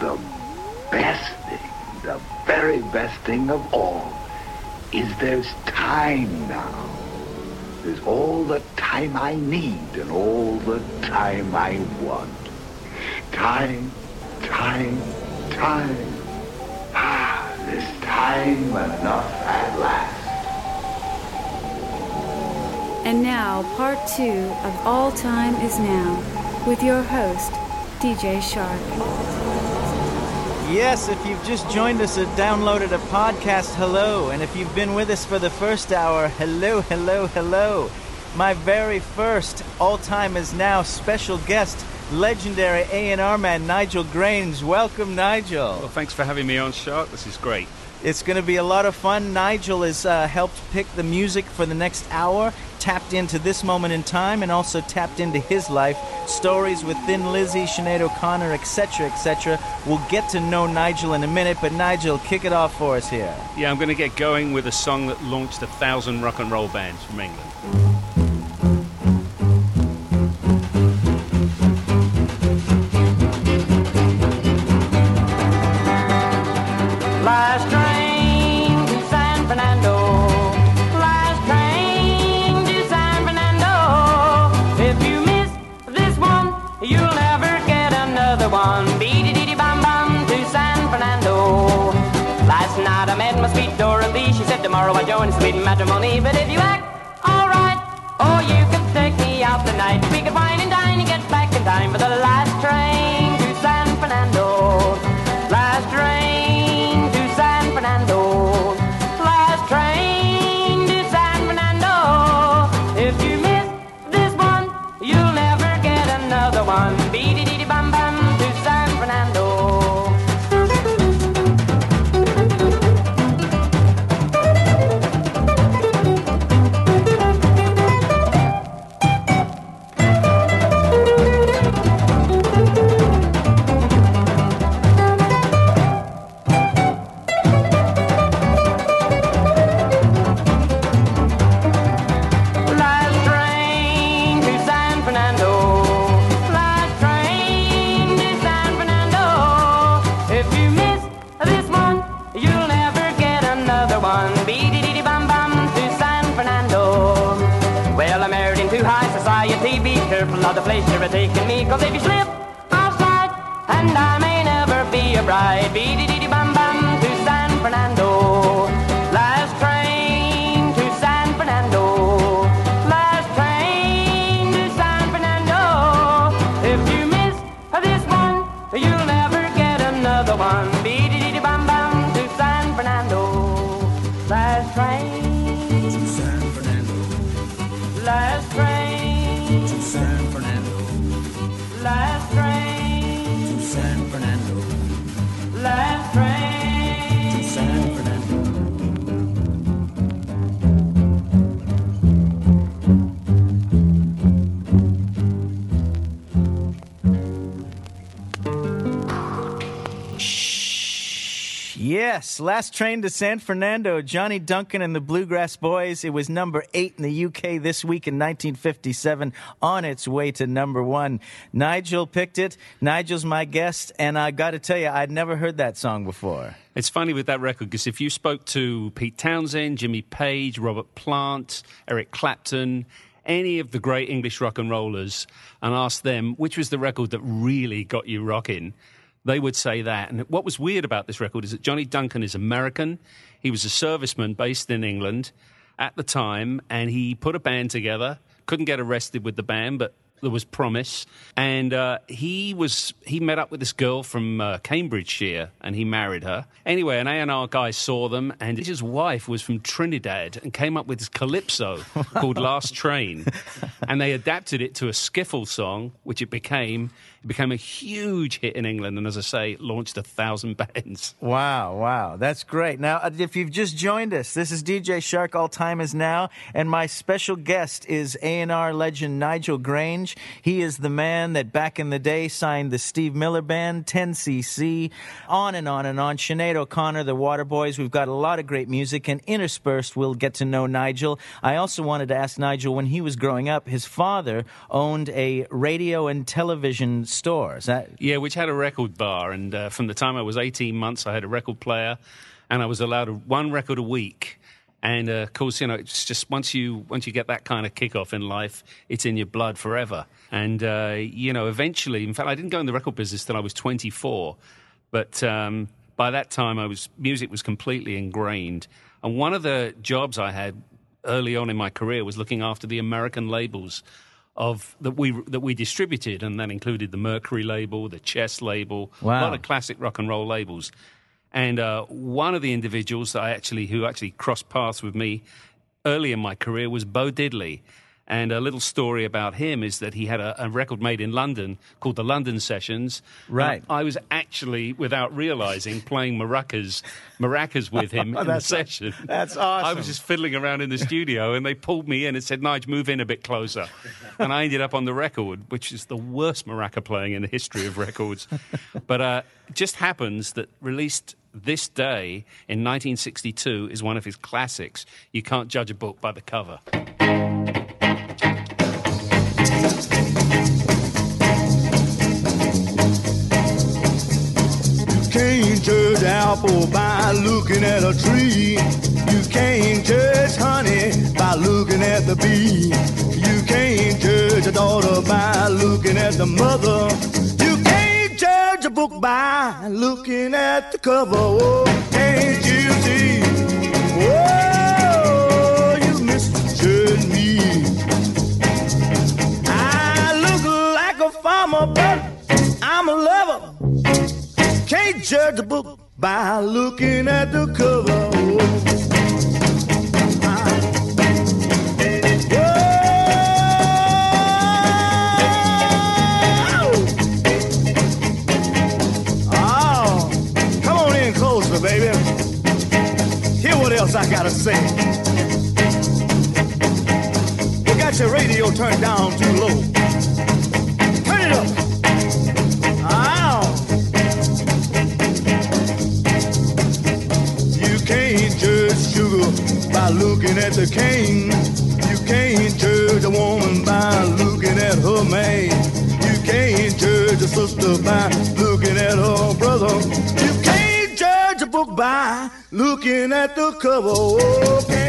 the best thing, the very best thing of all, is there's time now. There's all the time I need and all the time I want. Time, time, time. Ah, there's time enough at last. And now, part two of All Time Is Now with your host, DJ Shark. Yes, if you've just joined us or downloaded a podcast, hello. And if you've been with us for the first hour, hello, hello, hello. My very first All Time Is Now special guest, legendary A&R man Nigel Grange. Welcome, Nigel. Well, thanks for having me on, Shark. This is great. It's going to be a lot of fun. Nigel has uh, helped pick the music for the next hour, tapped into this moment in time, and also tapped into his life. Stories with Thin Lizzy, Sinead O'Connor, etc., etc. We'll get to know Nigel in a minute, but Nigel, kick it off for us here. Yeah, I'm going to get going with a song that launched a thousand rock and roll bands from England. Sweet. But if you act alright, oh you could take me out tonight. We last train to San Fernando, Johnny Duncan and the Bluegrass Boys. It was number eight in the UK this week in 1957, on its way to number one. Nigel picked it. Nigel's my guest, and I got to tell you, I'd never heard that song before. It's funny with that record because if you spoke to Pete Townshend, Jimmy Page, Robert Plant, Eric Clapton, any of the great English rock and rollers, and asked them which was the record that really got you rocking, they would say that. And what was weird about this record is that Johnny Duncan is American. He was a serviceman based in England at the time, and he put a band together. Couldn't get arrested with the band, but there was promise. And uh, he was he met up with this girl from uh, Cambridgeshire, and he married her. Anyway, an A&R guy saw them, and his wife was from Trinidad, and came up with this calypso called "Last Train," and they adapted it to a skiffle song, which it became. It became a huge hit in England, and as I say, launched a thousand bands. Wow, wow, that's great. Now, uh, if you've just joined us, this is DJ Shark. All time is now, and my special guest is A&R legend Nigel Grange. He is the man that back in the day signed the Steve Miller Band, 10cc, on and on and on. Sinead O'Connor, the Waterboys. We've got a lot of great music, and interspersed, we'll get to know Nigel. I also wanted to ask Nigel when he was growing up, his father owned a radio and television store. Is that Yeah, which had a record bar, and uh, from the time I was 18 months, I had a record player, and I was allowed one record a week. And uh, of course, you know, it's just once you once you get that kind of kickoff in life, it's in your blood forever. And uh, you know, eventually, in fact, I didn't go in the record business till I was 24, but um, by that time, I was music was completely ingrained. And one of the jobs I had early on in my career was looking after the American labels of that we that we distributed, and that included the Mercury label, the Chess label, a lot of classic rock and roll labels. And uh, one of the individuals that I actually who actually crossed paths with me early in my career was Bo Diddley. And a little story about him is that he had a, a record made in London called the London Sessions. Right. I was actually, without realizing, playing maracas, maracas with him in the session. that's awesome. I was just fiddling around in the studio, and they pulled me in and said, "Nige, move in a bit closer." And I ended up on the record, which is the worst maraca playing in the history of records. but uh, it just happens that released this day in 1962 is one of his classics. You can't judge a book by the cover. Can't judge apple by looking at a tree. You can't judge honey by looking at the bee. You can't judge a daughter by looking at the mother. You can't judge a book by looking at the cover. Oh, can't you see? Oh, you misjudge me. I'm a lover. Can't judge a book by looking at the cover. Oh, come on in closer, baby. Hear what else I gotta say. You got your radio turned down too low. By looking at the cane. You can't judge a woman by looking at her man. You can't judge a sister by looking at her brother. You can't judge a book by looking at the cover. Oh,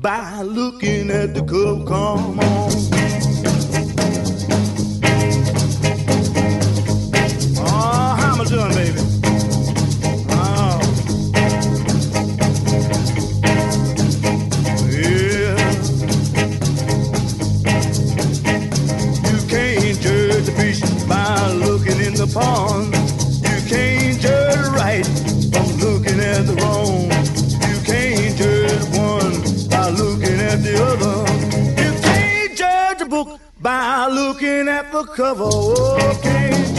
by looking at the cover. Come on. Oh, other. You can't judge a book by looking at the cover. Oh, can't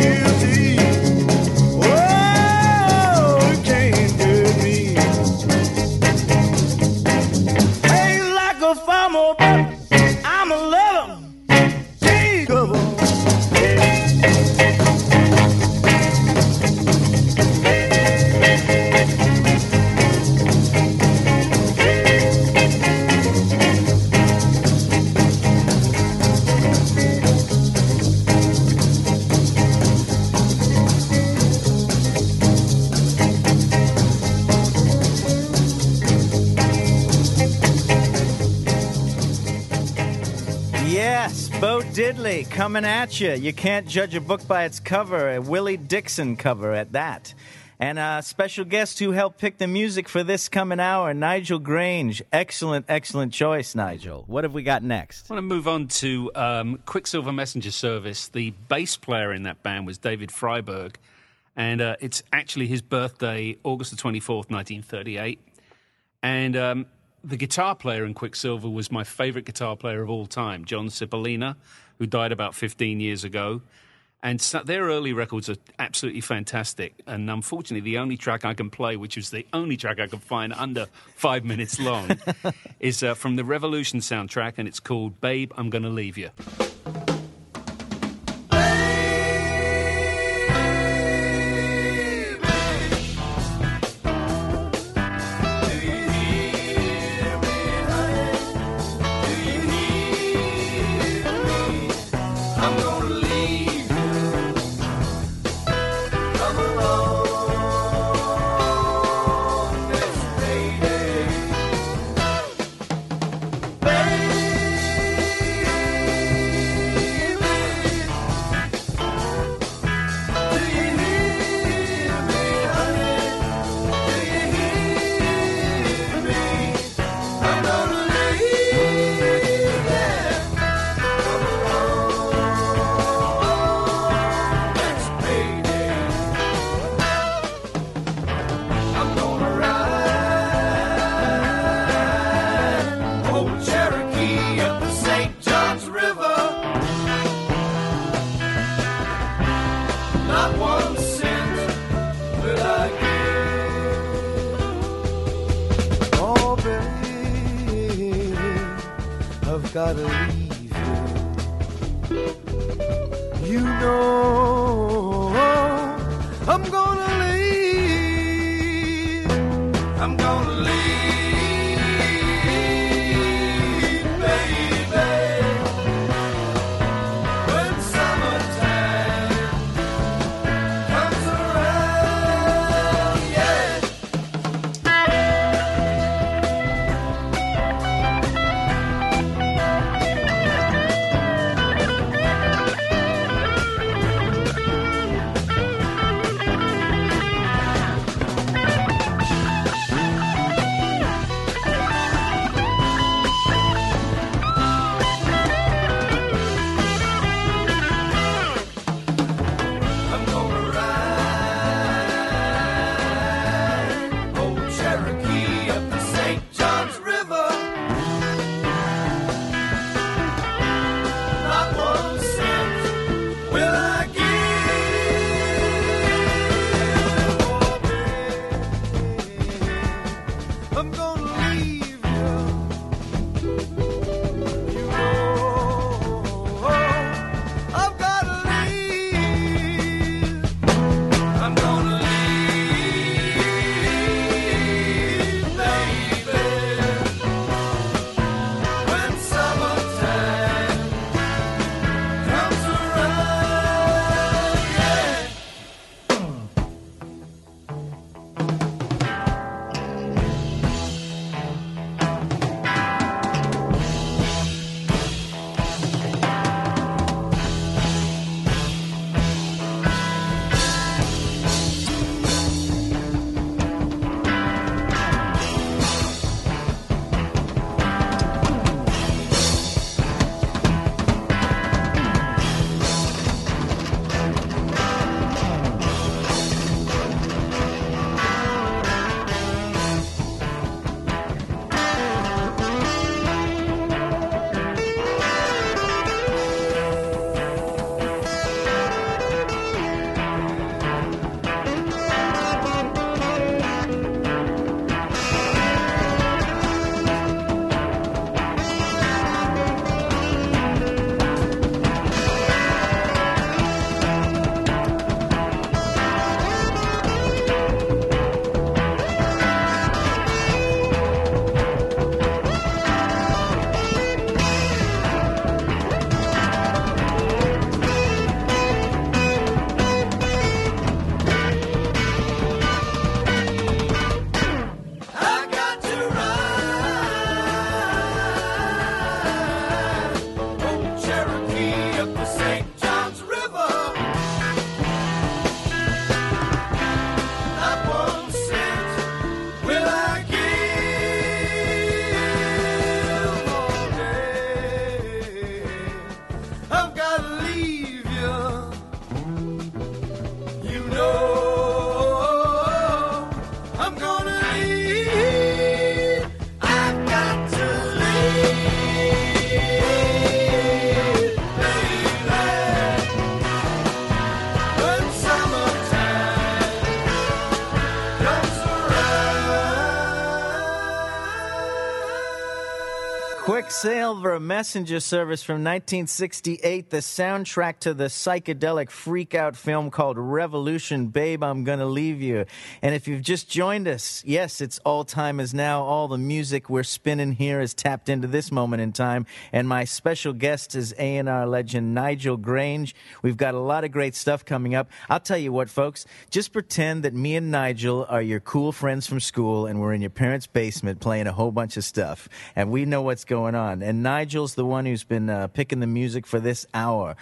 Diddley coming at you. You can't judge a book by its cover, a Willie Dixon cover at that. And a special guest who helped pick the music for this coming hour, Nigel Grange. Excellent, excellent choice, Nigel. What have we got next? I want to move on to um, Quicksilver Messenger Service. The bass player in that band was David Freiberg, and uh, it's actually his birthday, August the 24th, 1938. And um, the guitar player in Quicksilver was my favorite guitar player of all time, John Cipollina, who died about 15 years ago. And so their early records are absolutely fantastic. And unfortunately, the only track I can play, which is the only track I could find under five minutes long, is uh, from the Revolution soundtrack, and it's called Babe, I'm Gonna Leave You. Quicksilver Messenger Service from 1968, the soundtrack to the psychedelic freakout film called Revolution. Babe, I'm gonna leave you. And if you've just joined us, yes, it's all time is now. All the music we're spinning here is tapped into this moment in time. And my special guest is A&R legend Nigel Grange. We've got a lot of great stuff coming up. I'll tell you what, folks, just pretend that me and Nigel are your cool friends from school and we're in your parents' basement playing a whole bunch of stuff. And we know what's going on. And Nigel's the one who's been uh, picking the music for this hour.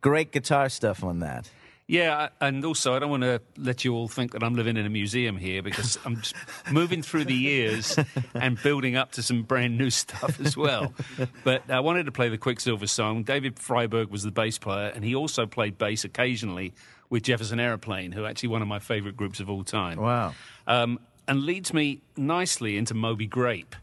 Great guitar stuff on that. Yeah, and also I don't want to let you all think that I'm living in a museum here because I'm just moving through the years and building up to some brand new stuff as well. But I wanted to play the Quicksilver song. David Freiberg was the bass player, and he also played bass occasionally with Jefferson Airplane, who are actually one of my favorite groups of all time. Wow. Um, and leads me nicely into Moby Grape.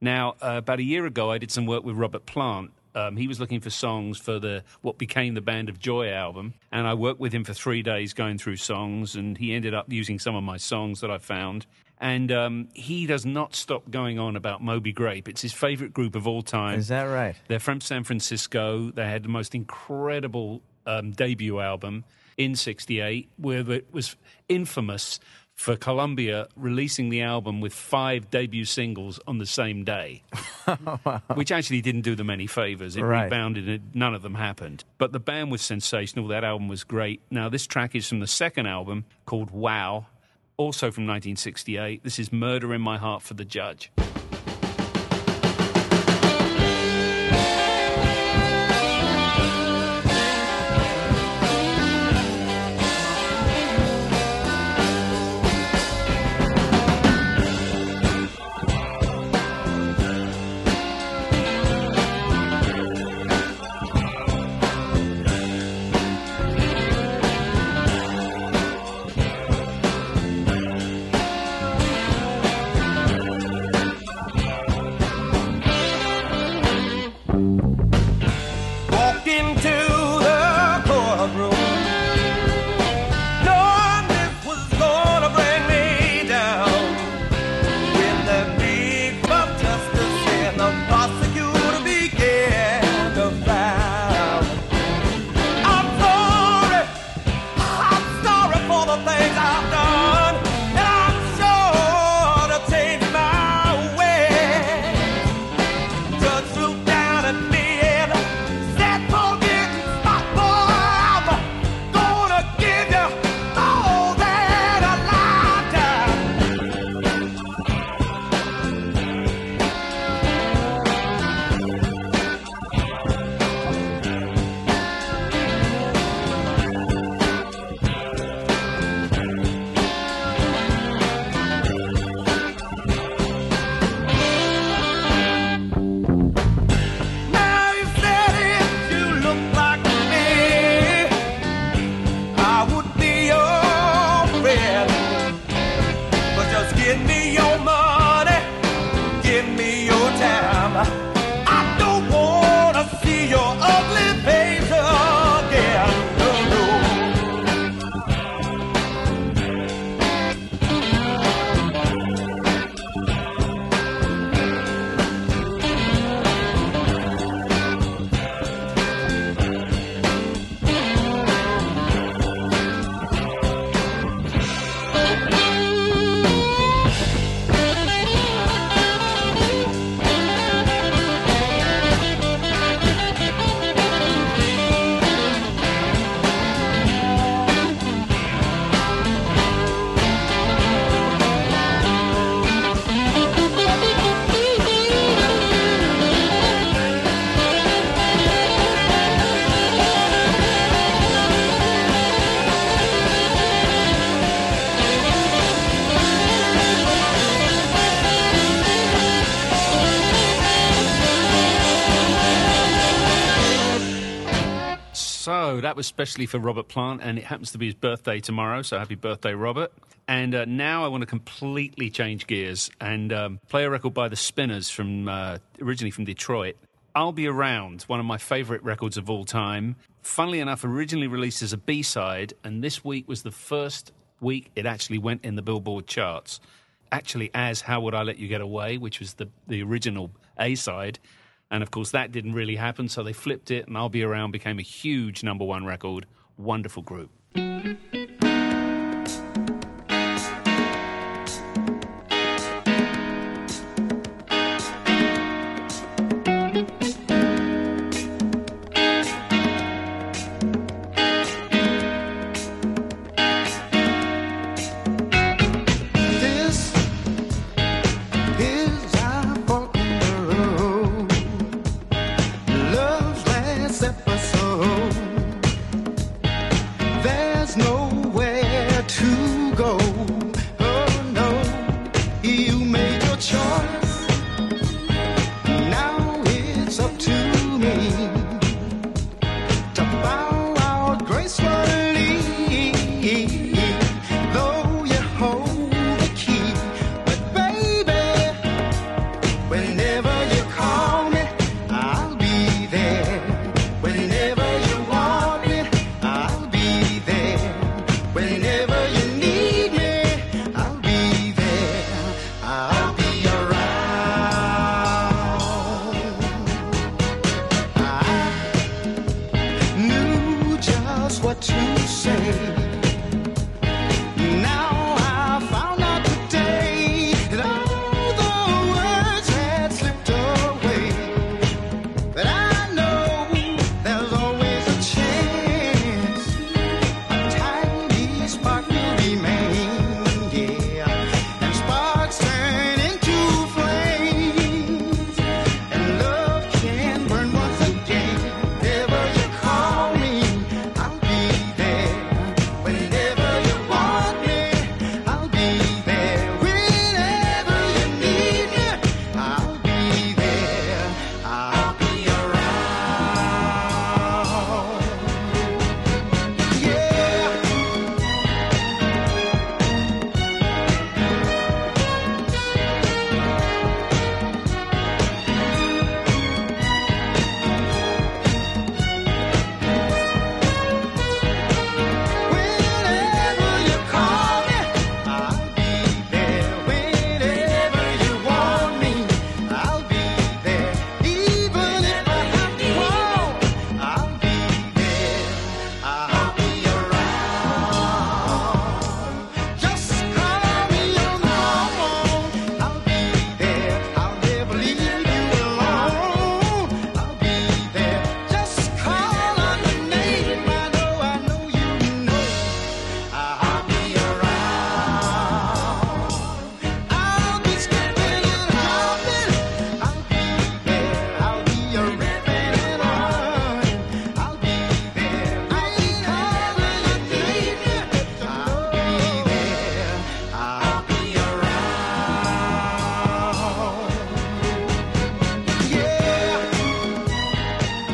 Now, uh, about a year ago, I did some work with Robert Plant, Um, he was looking for songs for the what became the Band of Joy album, and I worked with him for three days going through songs, and he ended up using some of my songs that I found. And um, he does not stop going on about Moby Grape. It's his favorite group of all time. Is that right? They're from San Francisco. They had the most incredible um, debut album in '68, where it was infamous for Columbia releasing the album with five debut singles on the same day, which actually didn't do them any favors. It Right. rebounded, and none of them happened. But the band was sensational. That album was great. Now, this track is from the second album called Wow, also from 1968. This is Murder in My Heart for the Judge. That was specially for Robert Plant, and it happens to be his birthday tomorrow. So happy birthday, Robert! And uh, now I want to completely change gears and um, play a record by the Spinners from uh, originally from Detroit. I'll be around, one of my favorite records of all time. Funnily enough, originally released as a B side, and this week was the first week it actually went in the Billboard charts. Actually, as How Would I Let You Get Away, which was the, the original A side. And of course, that didn't really happen, so they flipped it, and I'll Be Around became a huge number one record. Wonderful group.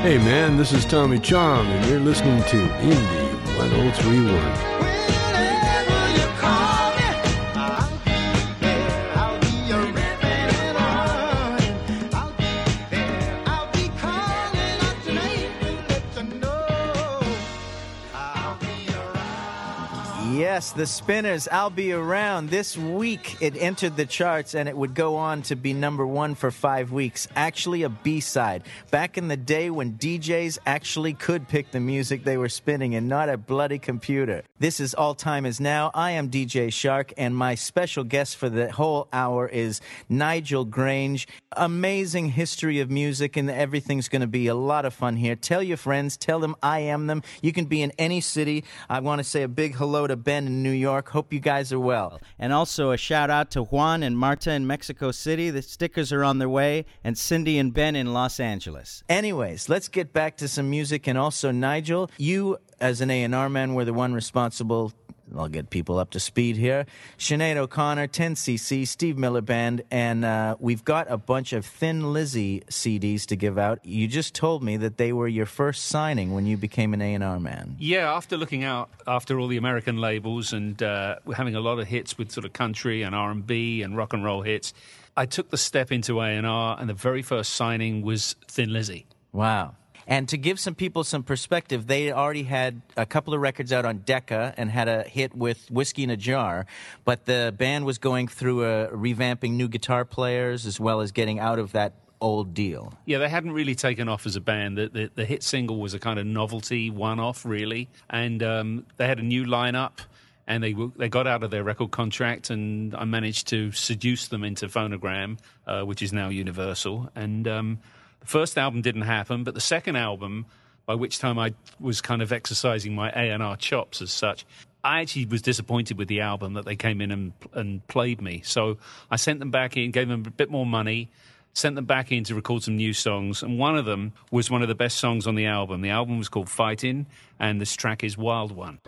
Hey man, this is Tommy Chong, and you're listening to Indie 1031. Yes, the Spinners. I'll be around. This week it entered the charts and it would go on to be number one for five weeks. Actually, a B side. Back in the day when DJs actually could pick the music they were spinning and not a bloody computer. This is All Time Is Now. I am DJ Shark and my special guest for the whole hour is Nigel Grange. Amazing history of music and everything's going to be a lot of fun here. Tell your friends, tell them I am them. You can be in any city. I want to say a big hello to Ben in New York. Hope you guys are well. And also a shout out to Juan and Marta in Mexico City. The stickers are on their way. And Cindy and Ben in Los Angeles. Anyways, let's get back to some music. And also, Nigel, you as an A&R man were the one responsible. I'll get people up to speed here. Sinead O'Connor, 10cc, Steve Miller Band, and uh, we've got a bunch of Thin Lizzy CDs to give out. You just told me that they were your first signing when you became an A&R man. Yeah, after looking out after all the American labels and uh, having a lot of hits with sort of country and R and B and rock and roll hits, I took the step into A and R, and the very first signing was Thin Lizzy. Wow. And to give some people some perspective, they already had a couple of records out on Decca and had a hit with Whiskey in a Jar, but the band was going through a revamping new guitar players as well as getting out of that old deal. Yeah, they hadn't really taken off as a band. The, the, the hit single was a kind of novelty one-off, really, and um, they had a new lineup. And they they got out of their record contract, and I managed to seduce them into Phonogram, uh, which is now Universal. And um, first album didn't happen, but the second album, by which time I was kind of exercising my A and R chops as such, I actually was disappointed with the album that they came in and and played me. So I sent them back in, gave them a bit more money, sent them back in to record some new songs, and one of them was one of the best songs on the album. The album was called Fighting, and this track is Wild One.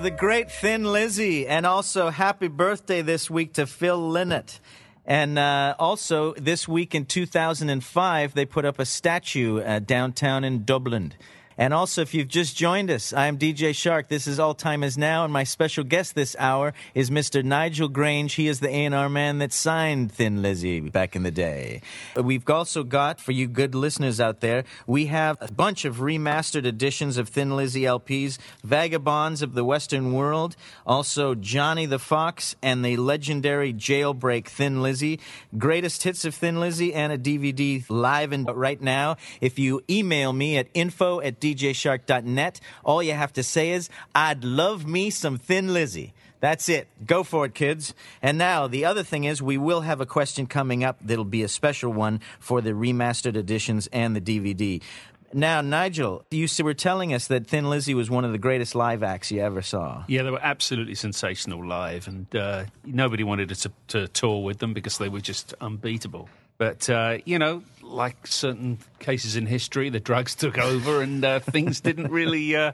The great Thin Lizzy, and also happy birthday this week to Phil Lynott. And uh, also, this week in 2005, they put up a statue uh, downtown in Dublin. And also, if you've just joined us, I am DJ Shark. This is All Time Is Now, and my special guest this hour is Mr. Nigel Grange. He is the A&R man that signed Thin Lizzy back in the day. We've also got, for you good listeners out there, we have a bunch of remastered editions of Thin Lizzy LPs, Vagabonds of the Western World, also Johnny the Fox, and the legendary Jailbreak Thin Lizzy, greatest hits of Thin Lizzy, and a DVD live and right now. If you email me at info at djshark.net, all you have to say is, I'd love me some Thin Lizzy. That's it. Go for it, kids. And now, the other thing is, we will have a question coming up that'll be a special one for the remastered editions and the DVD. Now, Nigel, you were telling us that Thin Lizzy was one of the greatest live acts you ever saw. Yeah, they were absolutely sensational live, and uh, nobody wanted to, to tour with them because they were just unbeatable. But, uh, you know, like certain cases in history, the drugs took over and uh, things didn't really. Uh,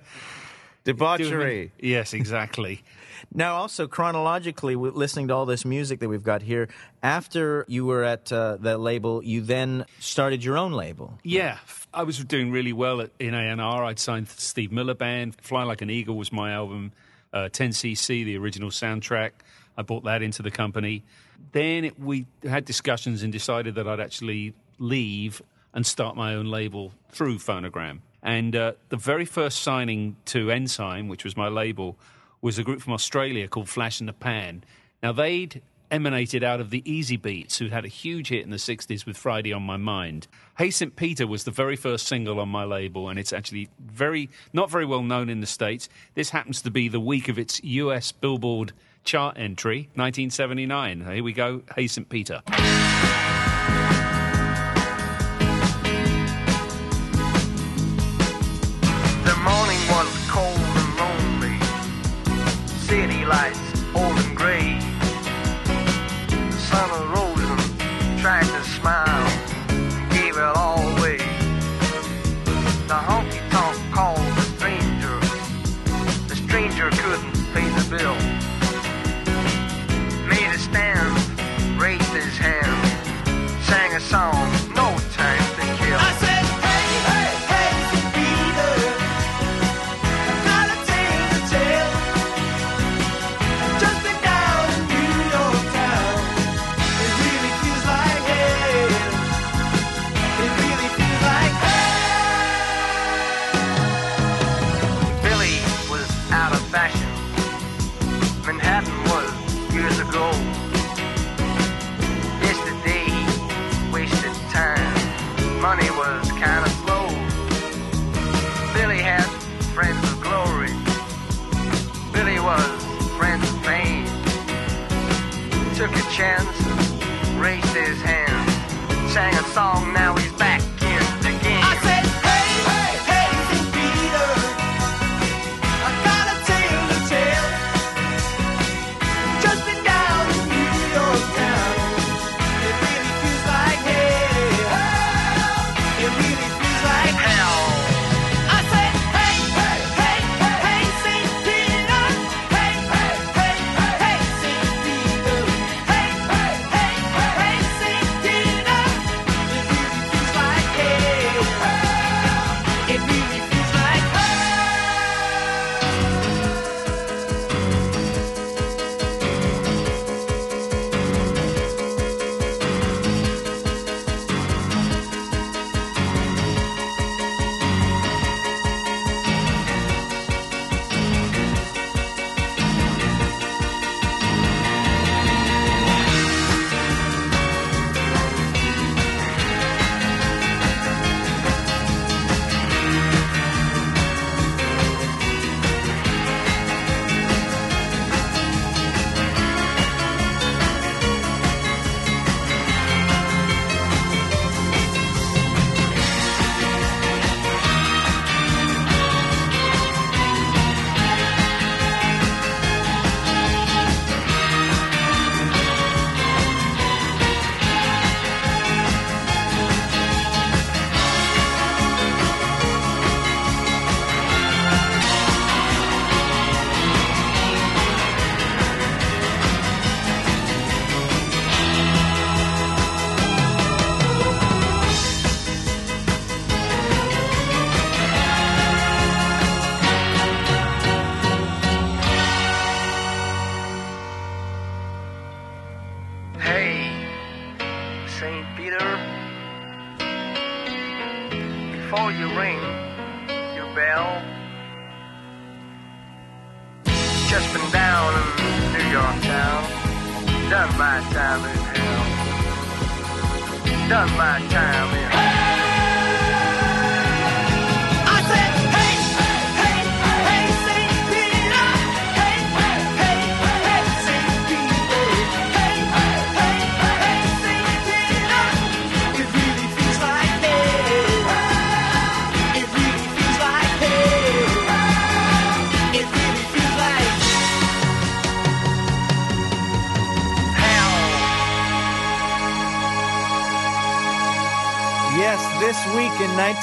Debauchery. Yes, exactly. Now, also chronologically, listening to all this music that we've got here, after you were at uh, that label, you then started your own label. Yeah, I was doing really well at, in A&R. I'd signed Steve Miller Band. Fly Like an Eagle was my album. Uh, 10cc, the original soundtrack. I brought that into the company. Then it, we had discussions and decided that I'd actually leave and start my own label through Phonogram. And uh, the very first signing to Ensign, which was my label, was a group from Australia called Flash and the Pan. Now, they'd emanated out of the Easybeats, who'd had a huge hit in the 60s with Friday on My Mind. Hey St. Peter was the very first single on my label, and it's actually very not very well known in the States. This happens to be the week of its US Billboard chart entry, 1979. Here we go, Hey St. Peter. The morning was cold and lonely. City lights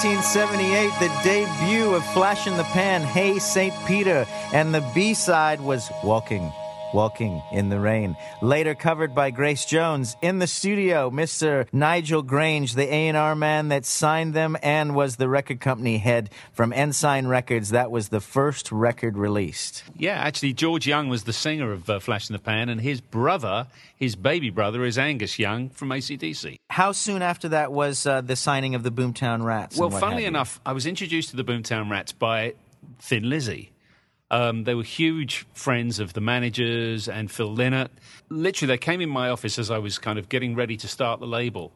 1978, the debut of Flash and the Pan, Hey St. Peter, and the B side was Walking, Walking in the Rain. Later covered by Grace Jones. In the studio, Mr. Nigel Grainge, the A&R man that signed them and was the record company head from Ensign Records. That was the first record released. Yeah, actually, George Young was the singer of uh, Flash and the Pan, and his brother, his baby brother, is Angus Young from AC/DC. How soon after that was uh, the signing of the Boomtown Rats? Well, funnily enough, I was introduced to the Boomtown Rats by Thin Lizzy. Um, they were huge friends of the managers and Phil Lynott. Literally, they came in my office as I was kind of getting ready to start the label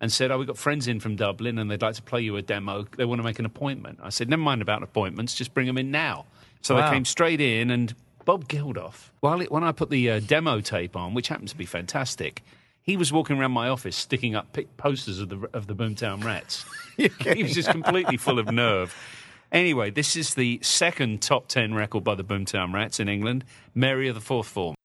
and said, Oh, we've got friends in from Dublin and they'd like to play you a demo. They want to make an appointment. I said, Never mind about appointments, just bring them in now. So Wow. they came straight in and Bob Geldof, while it, when I put the uh, demo tape on, which happened to be fantastic, he was walking around my office sticking up posters of the of the Boomtown Rats. he was just completely full of nerve. Anyway, this is the second top ten record by the Boomtown Rats in England, Mary of the Fourth Form.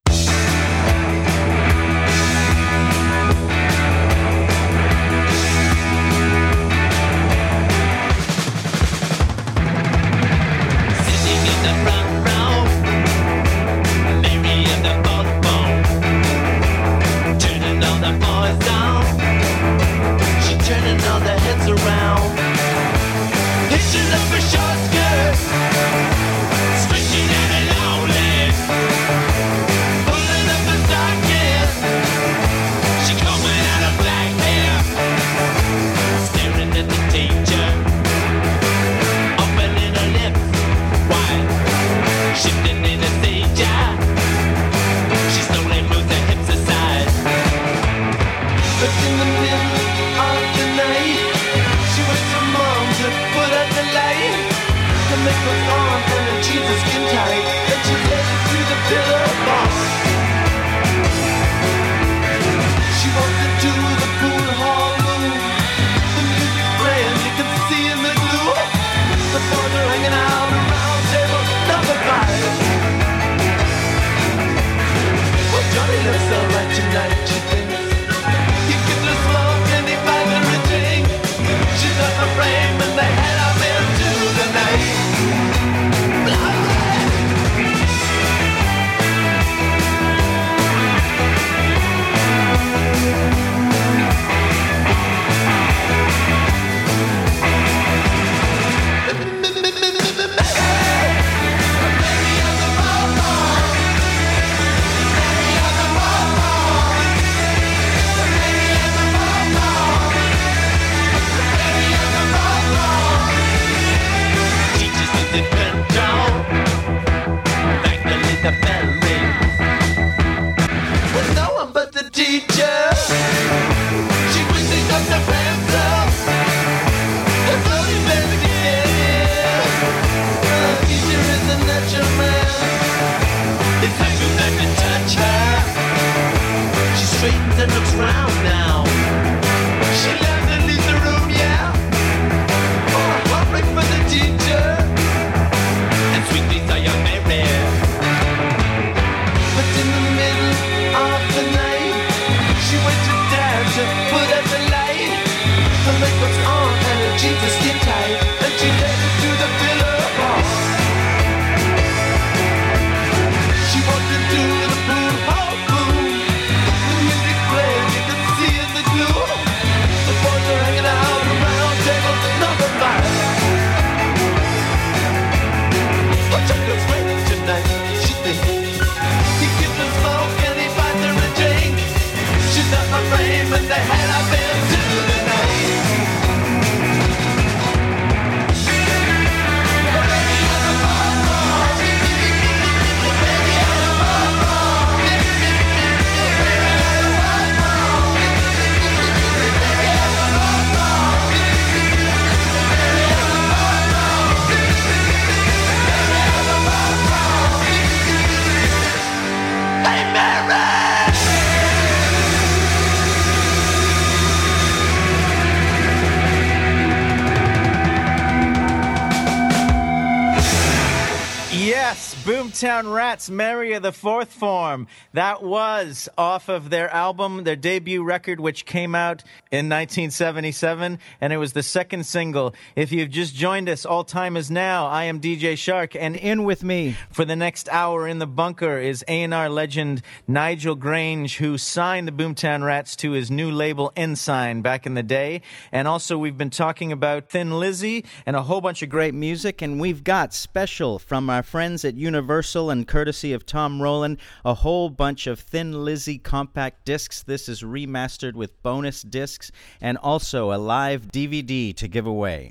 Rats, Mary of the Fourth Form. That was off of their album, their debut record, which came out in 1977, and it was the second single. If you've just joined us, all time is now. I am DJ Shark, and In with me. for the next hour in the bunker is A&R legend Nigel Grainge, who signed the Boomtown Rats to his new label Ensign back in the day. And also, we've been talking about Thin Lizzy and a whole bunch of great music, and we've got special from our friends at Universal and courtesy of Tom Roland. a whole bunch of Thin Lizzy compact discs. This is remastered with bonus discs and also a live DVD to give away.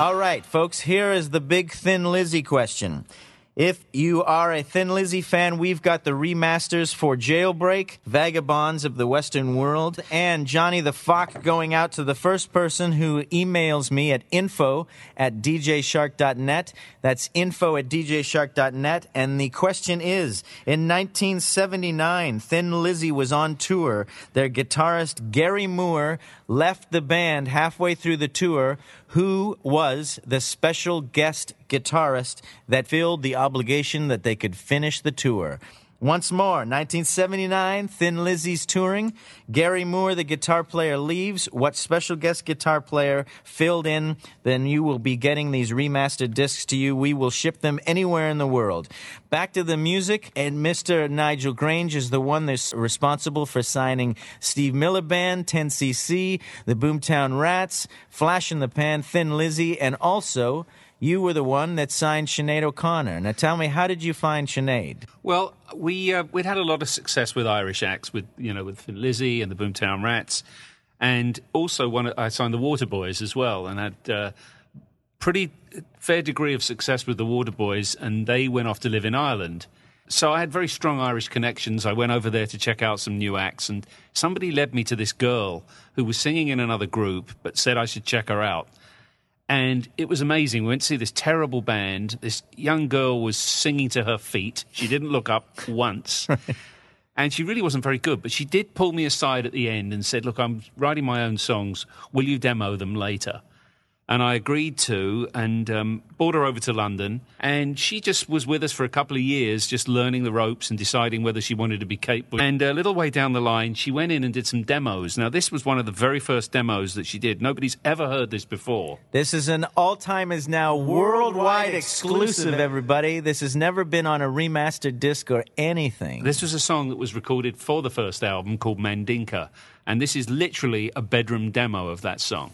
All right, folks, here is the big Thin Lizzy question. If you are a Thin Lizzy fan, we've got the remasters for Jailbreak, Vagabonds of the Western World, and Johnny the Fox going out to the first person who emails me at info at djshark.net. That's info at djshark.net. And the question is In 1979, Thin Lizzy was on tour. Their guitarist Gary Moore left the band halfway through the tour. Who was the special guest guitarist that filled the obligation that they could finish the tour? Once more, 1979, Thin Lizzy's touring. Gary Moore, the guitar player, leaves. What special guest guitar player filled in? Then you will be getting these remastered discs to you. We will ship them anywhere in the world. Back to the music, and Mr. Nigel Grainge is the one that's responsible for signing Steve Miller Band, 10cc, the Boomtown Rats, Flash and the Pan, Thin Lizzy, and also you were the one that signed Sinead O'Connor. Now tell me, how did you find Sinead? Well, we uh, we'd had a lot of success with Irish acts, with you know with Thin and the Boomtown Rats, and also one I signed the Waterboys as well, and had uh, pretty fair degree of success with the Waterboys, and they went off to live in Ireland. So I had very strong Irish connections. I went over there to check out some new acts, and somebody led me to this girl who was singing in another group, but said I should check her out. And it was amazing. We went to see this terrible band. This young girl was singing to her feet. She didn't look up once. And she really wasn't very good, but she did pull me aside at the end and said, Look, I'm writing my own songs. Will you demo them later? And I agreed to and um, brought her over to London. And she just was with us for a couple of years, just learning the ropes and deciding whether she wanted to be capable. And a little way down the line, she went in and did some demos. Now, this was one of the very first demos that she did. Nobody's ever heard this before. This is an all time is now worldwide exclusive, everybody. This has never been on a remastered disc or anything. This was a song that was recorded for the first album called Mandinka. And this is literally a bedroom demo of that song.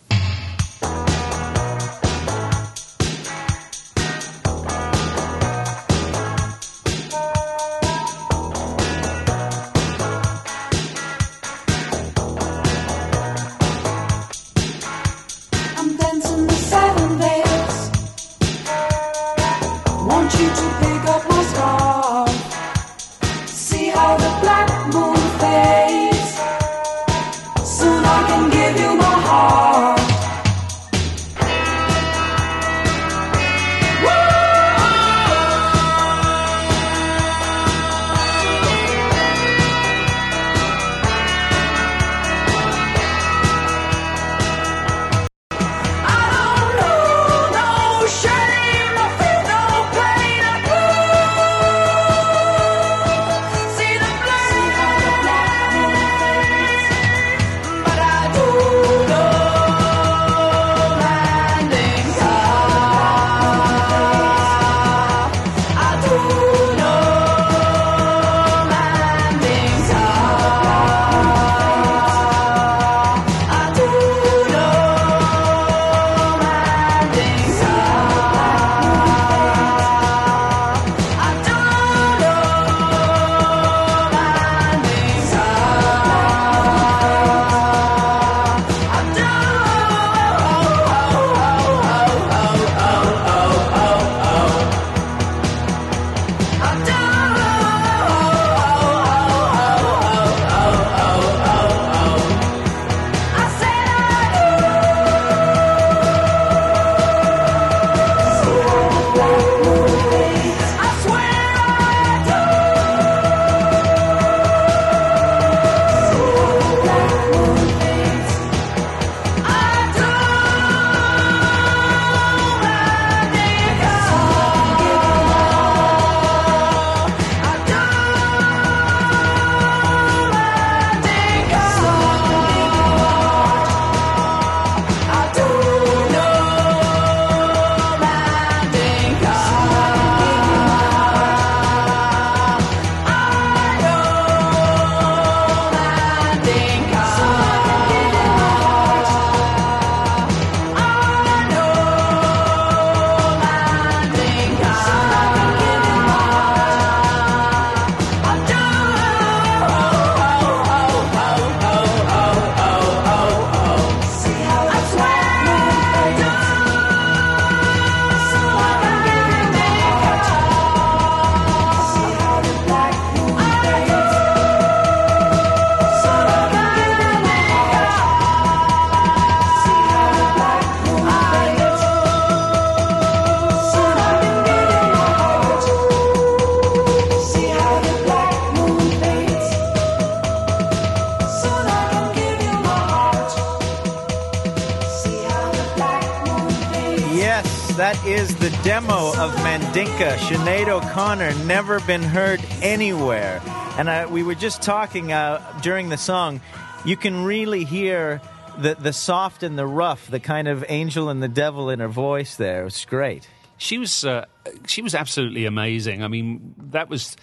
O'Connor, never been heard anywhere. And I, we were just talking uh, during the song. You can really hear the the soft and the rough, the kind of angel and the devil in her voice. There, it's great. She was uh, she was absolutely amazing. I mean, that was.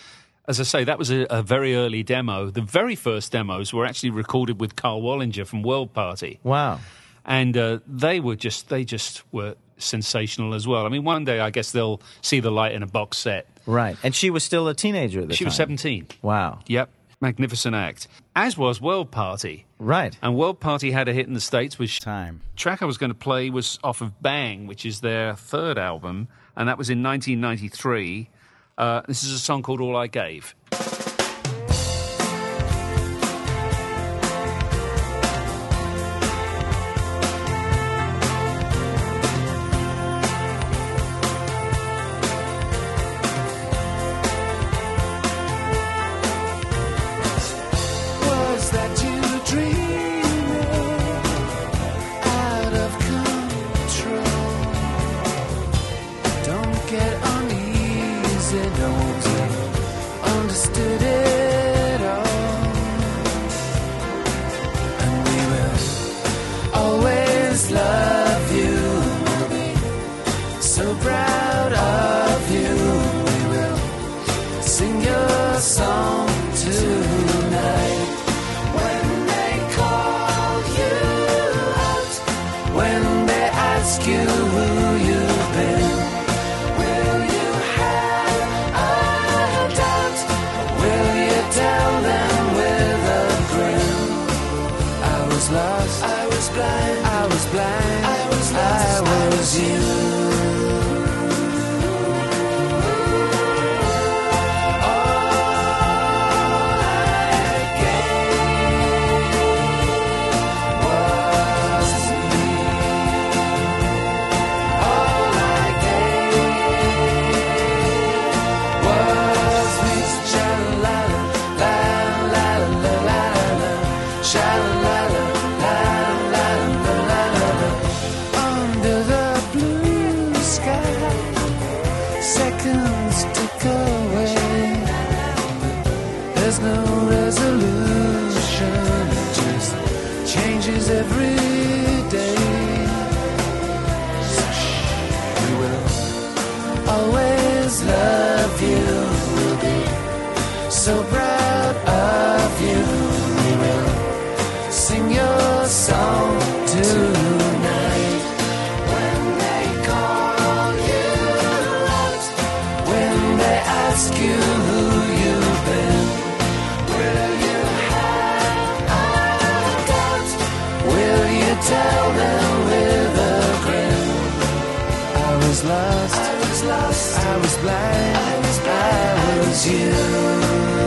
As I say, that was a, a very early demo. The very first demos were actually recorded with Karl Wallinger from World Party. Wow. and uh, they were just they just were sensational as well. I mean, one day I guess they'll see the light in a box set. Right. And she was still a teenager at the She time. was seventeen. Wow. Yep, magnificent act. As was World Party. Right. And World Party had a hit in the states. Which time track I was going to play was off of Bang, which is their third album, and that was in 1993. Uh, this is a song called All I Gave. Was lost, I was lost, I was blind, I was blind, I was you.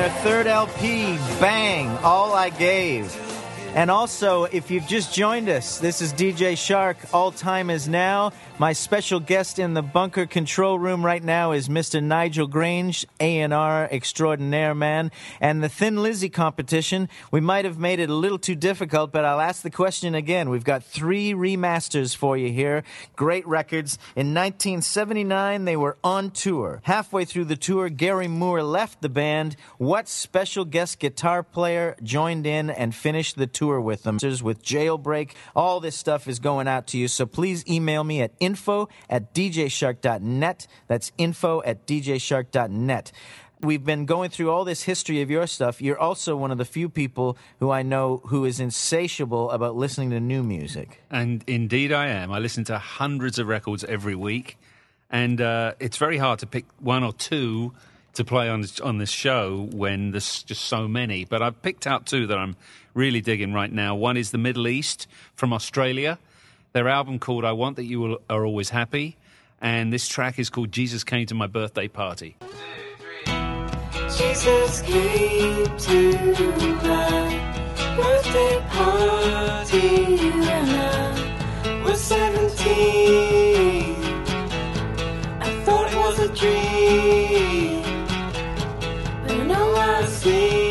Their third LP, Bang, All I Gave. And also, if you've just joined us, this is DJ Shark, All Time Is Now. My special guest in the bunker control room right now is Mr. Nigel Grainge, A&R extraordinaire man. And the Thin Lizzy competition, we might have made it a little too difficult, but I'll ask the question again. We've got three remasters for you here. Great records. In 1979, they were on tour. Halfway through the tour, Gary Moore left the band. What special guest guitar player joined in and finished the tour with them? With Jailbreak, all this stuff is going out to you, so please email me at info at djshark.net. That's info at djshark.net. We've been going through all this history of your stuff. You're also one of the few people who I know who is insatiable about listening to new music. And indeed, I am. I listen to hundreds of records every week, and uh, it's very hard to pick one or two to play on on this show when there's just so many. But I've picked out two that I'm really digging right now. One is the Middle East from Australia. Their album called "I Want That You Are Always Happy," and this track is called "Jesus Came to My Birthday Party." Jesus came to my birthday party I was 17. I thought it was a dream, see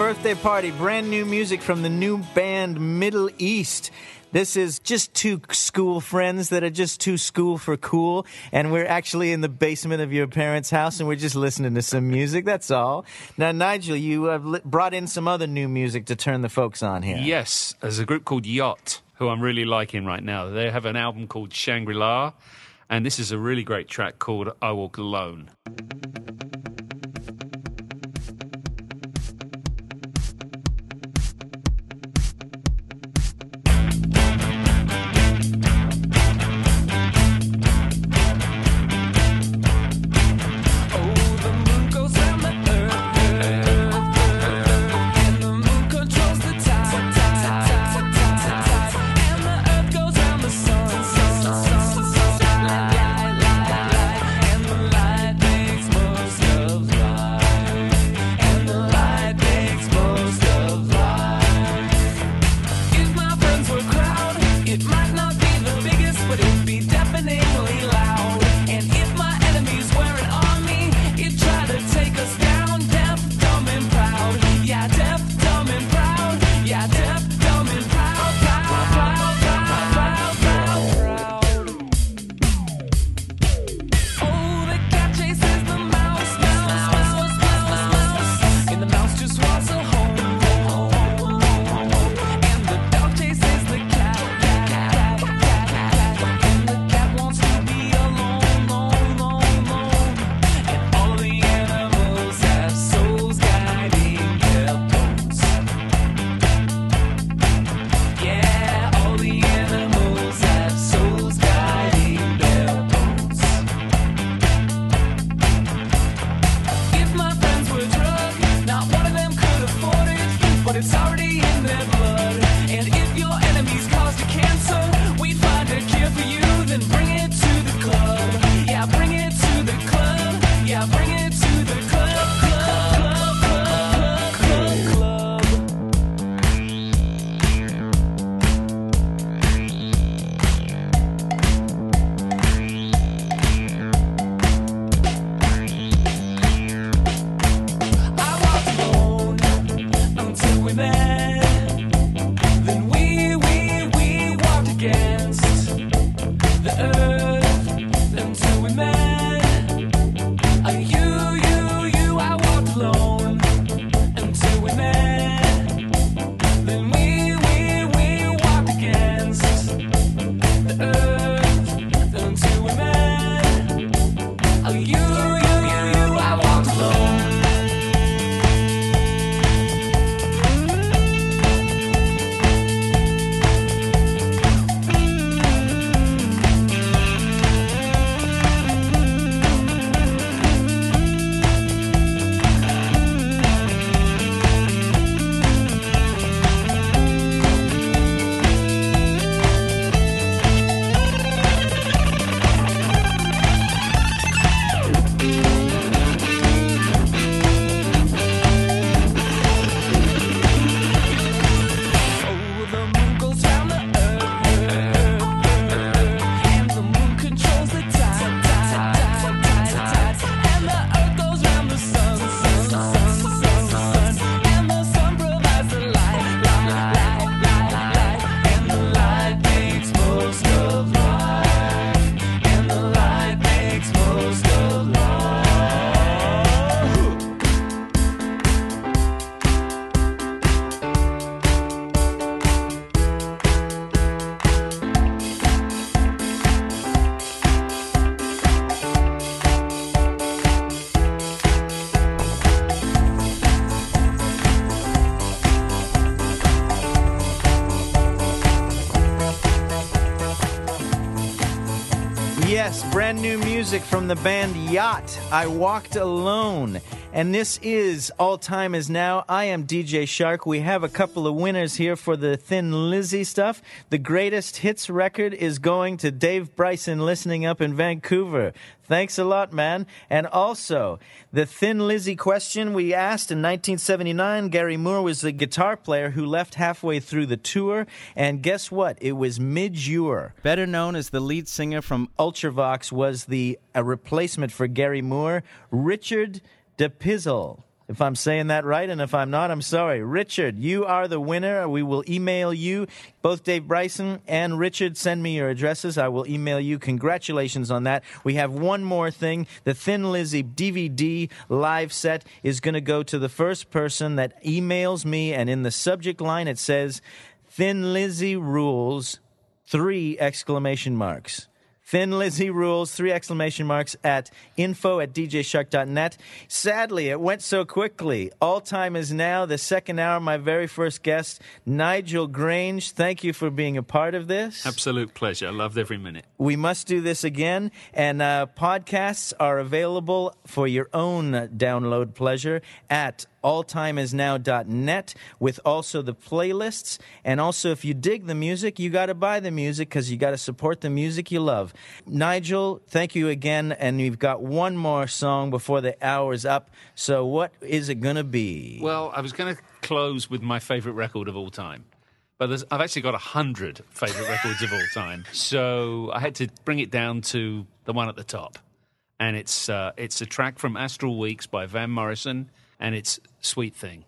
birthday party. Brand new music from the new band Middle East. This is just two school friends that are just too school for cool. And we're actually in the basement of your parents' house and we're just listening to some music. That's all. Now, Nigel, you have brought in some other new music to turn the folks on here. Yes, there's a group called Yacht who I'm really liking right now. They have an album called Shangri La, and this is a really great track called I Walk Alone. Music from the band Yacht. I Walked Alone. And this is All Time Is Now. I am DJ Shark. We have a couple of winners here for the Thin Lizzy stuff. The greatest hits record is going to Dave Bryson listening up in Vancouver. Thanks a lot, man. And also, the Thin Lizzy question we asked in 1979, Gary Moore was the guitar player who left halfway through the tour. And guess what? It was Midge Ure. Better known as the lead singer from Ultravox, was the a replacement for Gary Moore. Richard DePizzle. If I'm saying that right, and if I'm not, I'm sorry. Richard, you are the winner. We will email you. Both Dave Bryson and Richard, send me your addresses. I will email you. Congratulations on that. We have one more thing. The Thin Lizzy DVD live set is going to go to the first person that emails me, and in the subject line it says, Thin Lizzy rules, three exclamation marks. Thin Lizzy rules, three exclamation marks at info at djshark.net. Sadly, it went so quickly. All time is now. The second hour, my very first guest, Nigel Grainge. Thank you for being a part of this. Absolute pleasure. I loved every minute. We must do this again. And uh, podcasts are available for your own download pleasure at alltimeisnow.net with also the playlists. And also, if you dig the music, you got to buy the music because you got to support the music you love. Nigel, thank you again. And we've got one more song before the hour's up. So, what is it going to be? Well, I was going to close with my favorite record of all time. But there's, I've actually got a hundred favorite records of all time, so I had to bring it down to the one at the top, and it's uh, it's a track from Astral Weeks by Van Morrison, and it's "Sweet Thing."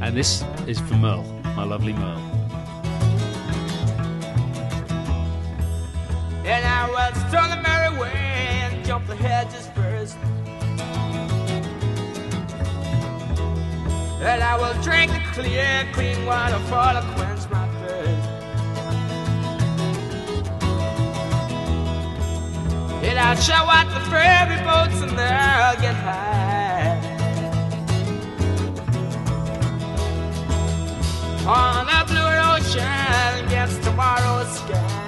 And this is for Merle, my lovely Merle. And I was strung a merry way and jumped the hedges first. And I will drink the clear, clean water for to quench my thirst. And I'll show out the ferry boats and they'll get high. On the blue ocean against tomorrow's sky.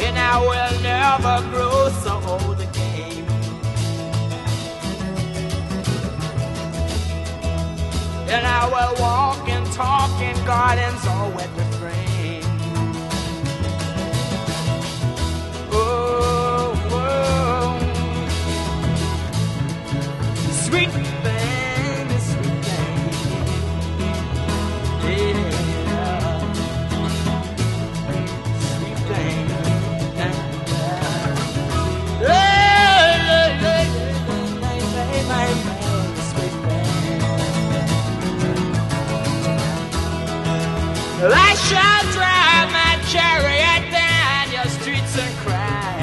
And I will never grow so old again. And I will walk and talk in gardens all with the shall drive my chariot down your streets and cry.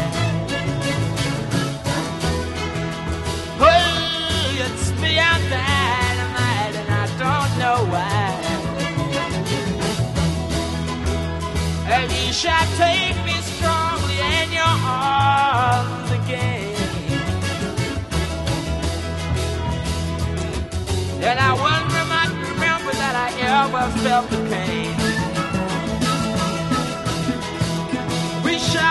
Oh, it's I'm dynamite and I don't know why. And you shall take me strongly in your arms again. And I wonder might remember that I ever felt the pain.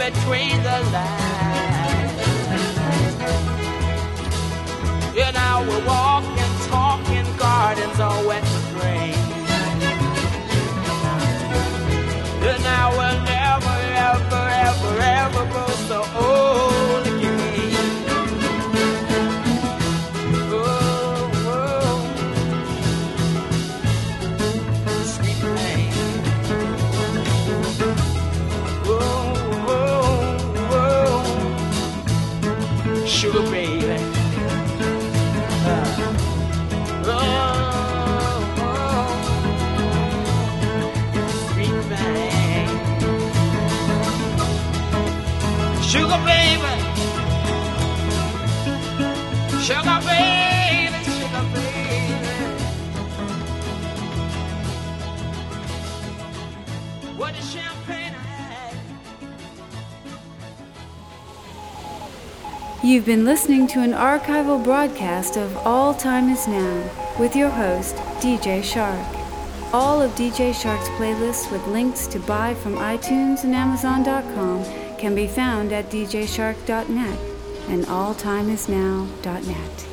between the lines. Sugar baby, sugar baby. Champagne I had. You've been listening to an archival broadcast of All Time Is Now with your host, DJ Shark. All of DJ Shark's playlists with links to buy from iTunes and Amazon.com can be found at djshark.net and alltimeisnow.net.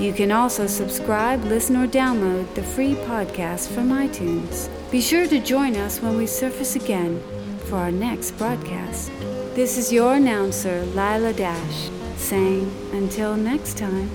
You can also subscribe, listen, or download the free podcast from iTunes. Be sure to join us when we surface again for our next broadcast. This is your announcer, Lila Dash, saying until next time.